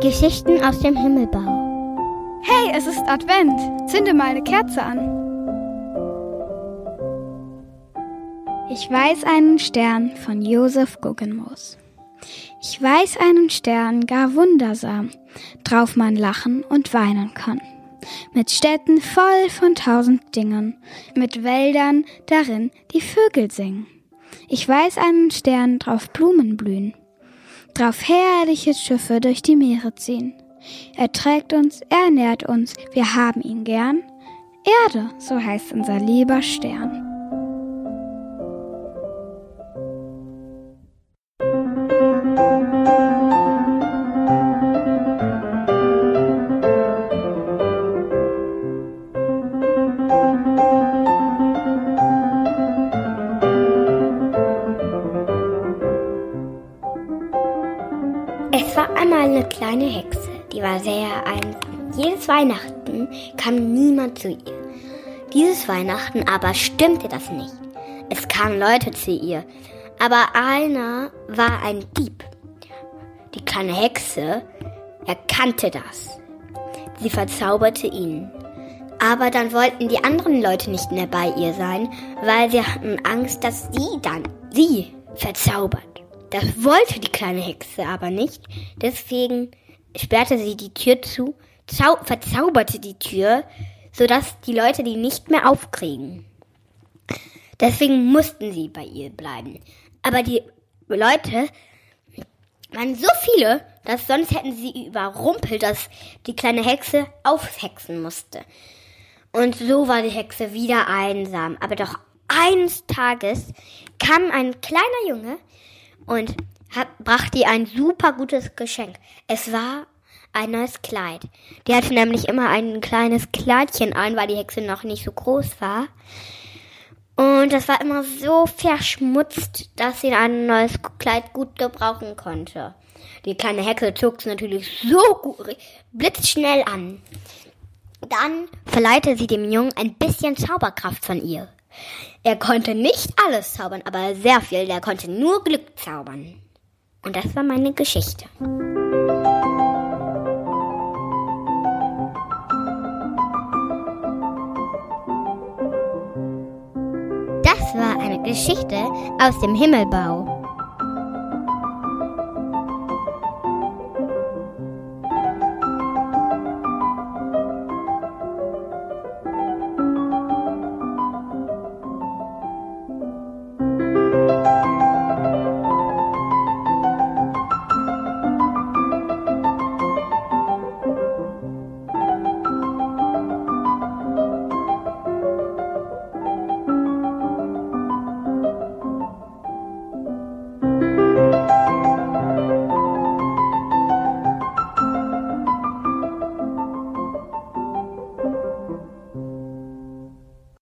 Geschichten aus dem Himmelbau. Hey, es ist Advent. Zünde mal eine Kerze an. Ich weiß einen Stern von Josef Guggenmoos. Ich weiß einen Stern gar wundersam, drauf man lachen und weinen kann. Mit Städten voll von tausend Dingen, mit Wäldern darin die Vögel singen. Ich weiß einen Stern, drauf Blumen blühen, drauf herrliche Schiffe durch die Meere ziehen. Er trägt uns, er nährt uns, wir haben ihn gern. Erde, so heißt unser lieber Stern. Es war einmal eine kleine Hexe, die war sehr einsam. Jedes Weihnachten kam niemand zu ihr. Dieses Weihnachten aber stimmte das nicht. Es kamen Leute zu ihr, aber einer war ein Dieb. Die kleine Hexe erkannte das. Sie verzauberte ihn. Aber dann wollten die anderen Leute nicht mehr bei ihr sein, weil sie hatten Angst, dass sie dann sie verzaubert. Das wollte die kleine Hexe aber nicht. Deswegen sperrte sie die Tür zu, zau verzauberte die Tür, sodass die Leute die nicht mehr aufkriegen. Deswegen mussten sie bei ihr bleiben. Aber die Leute waren so viele, dass sonst hätten sie überrumpelt, dass die kleine Hexe aufhexen musste. Und so war die Hexe wieder einsam. Aber doch eines Tages kam ein kleiner Junge und hat, brachte ihr ein super gutes Geschenk. Es war ein neues Kleid. Die hatte nämlich immer ein kleines Kleidchen an, weil die Hexe noch nicht so groß war. Und das war immer so verschmutzt, dass sie ein neues Kleid gut gebrauchen konnte. Die kleine Hexe zog es natürlich so gut, blitzschnell an. Dann verleihte sie dem Jungen ein bisschen Zauberkraft von ihr. Er konnte nicht alles zaubern, aber sehr viel. Der konnte nur Glück zaubern. Und das war meine Geschichte. Das war eine Geschichte aus dem Himmelbau.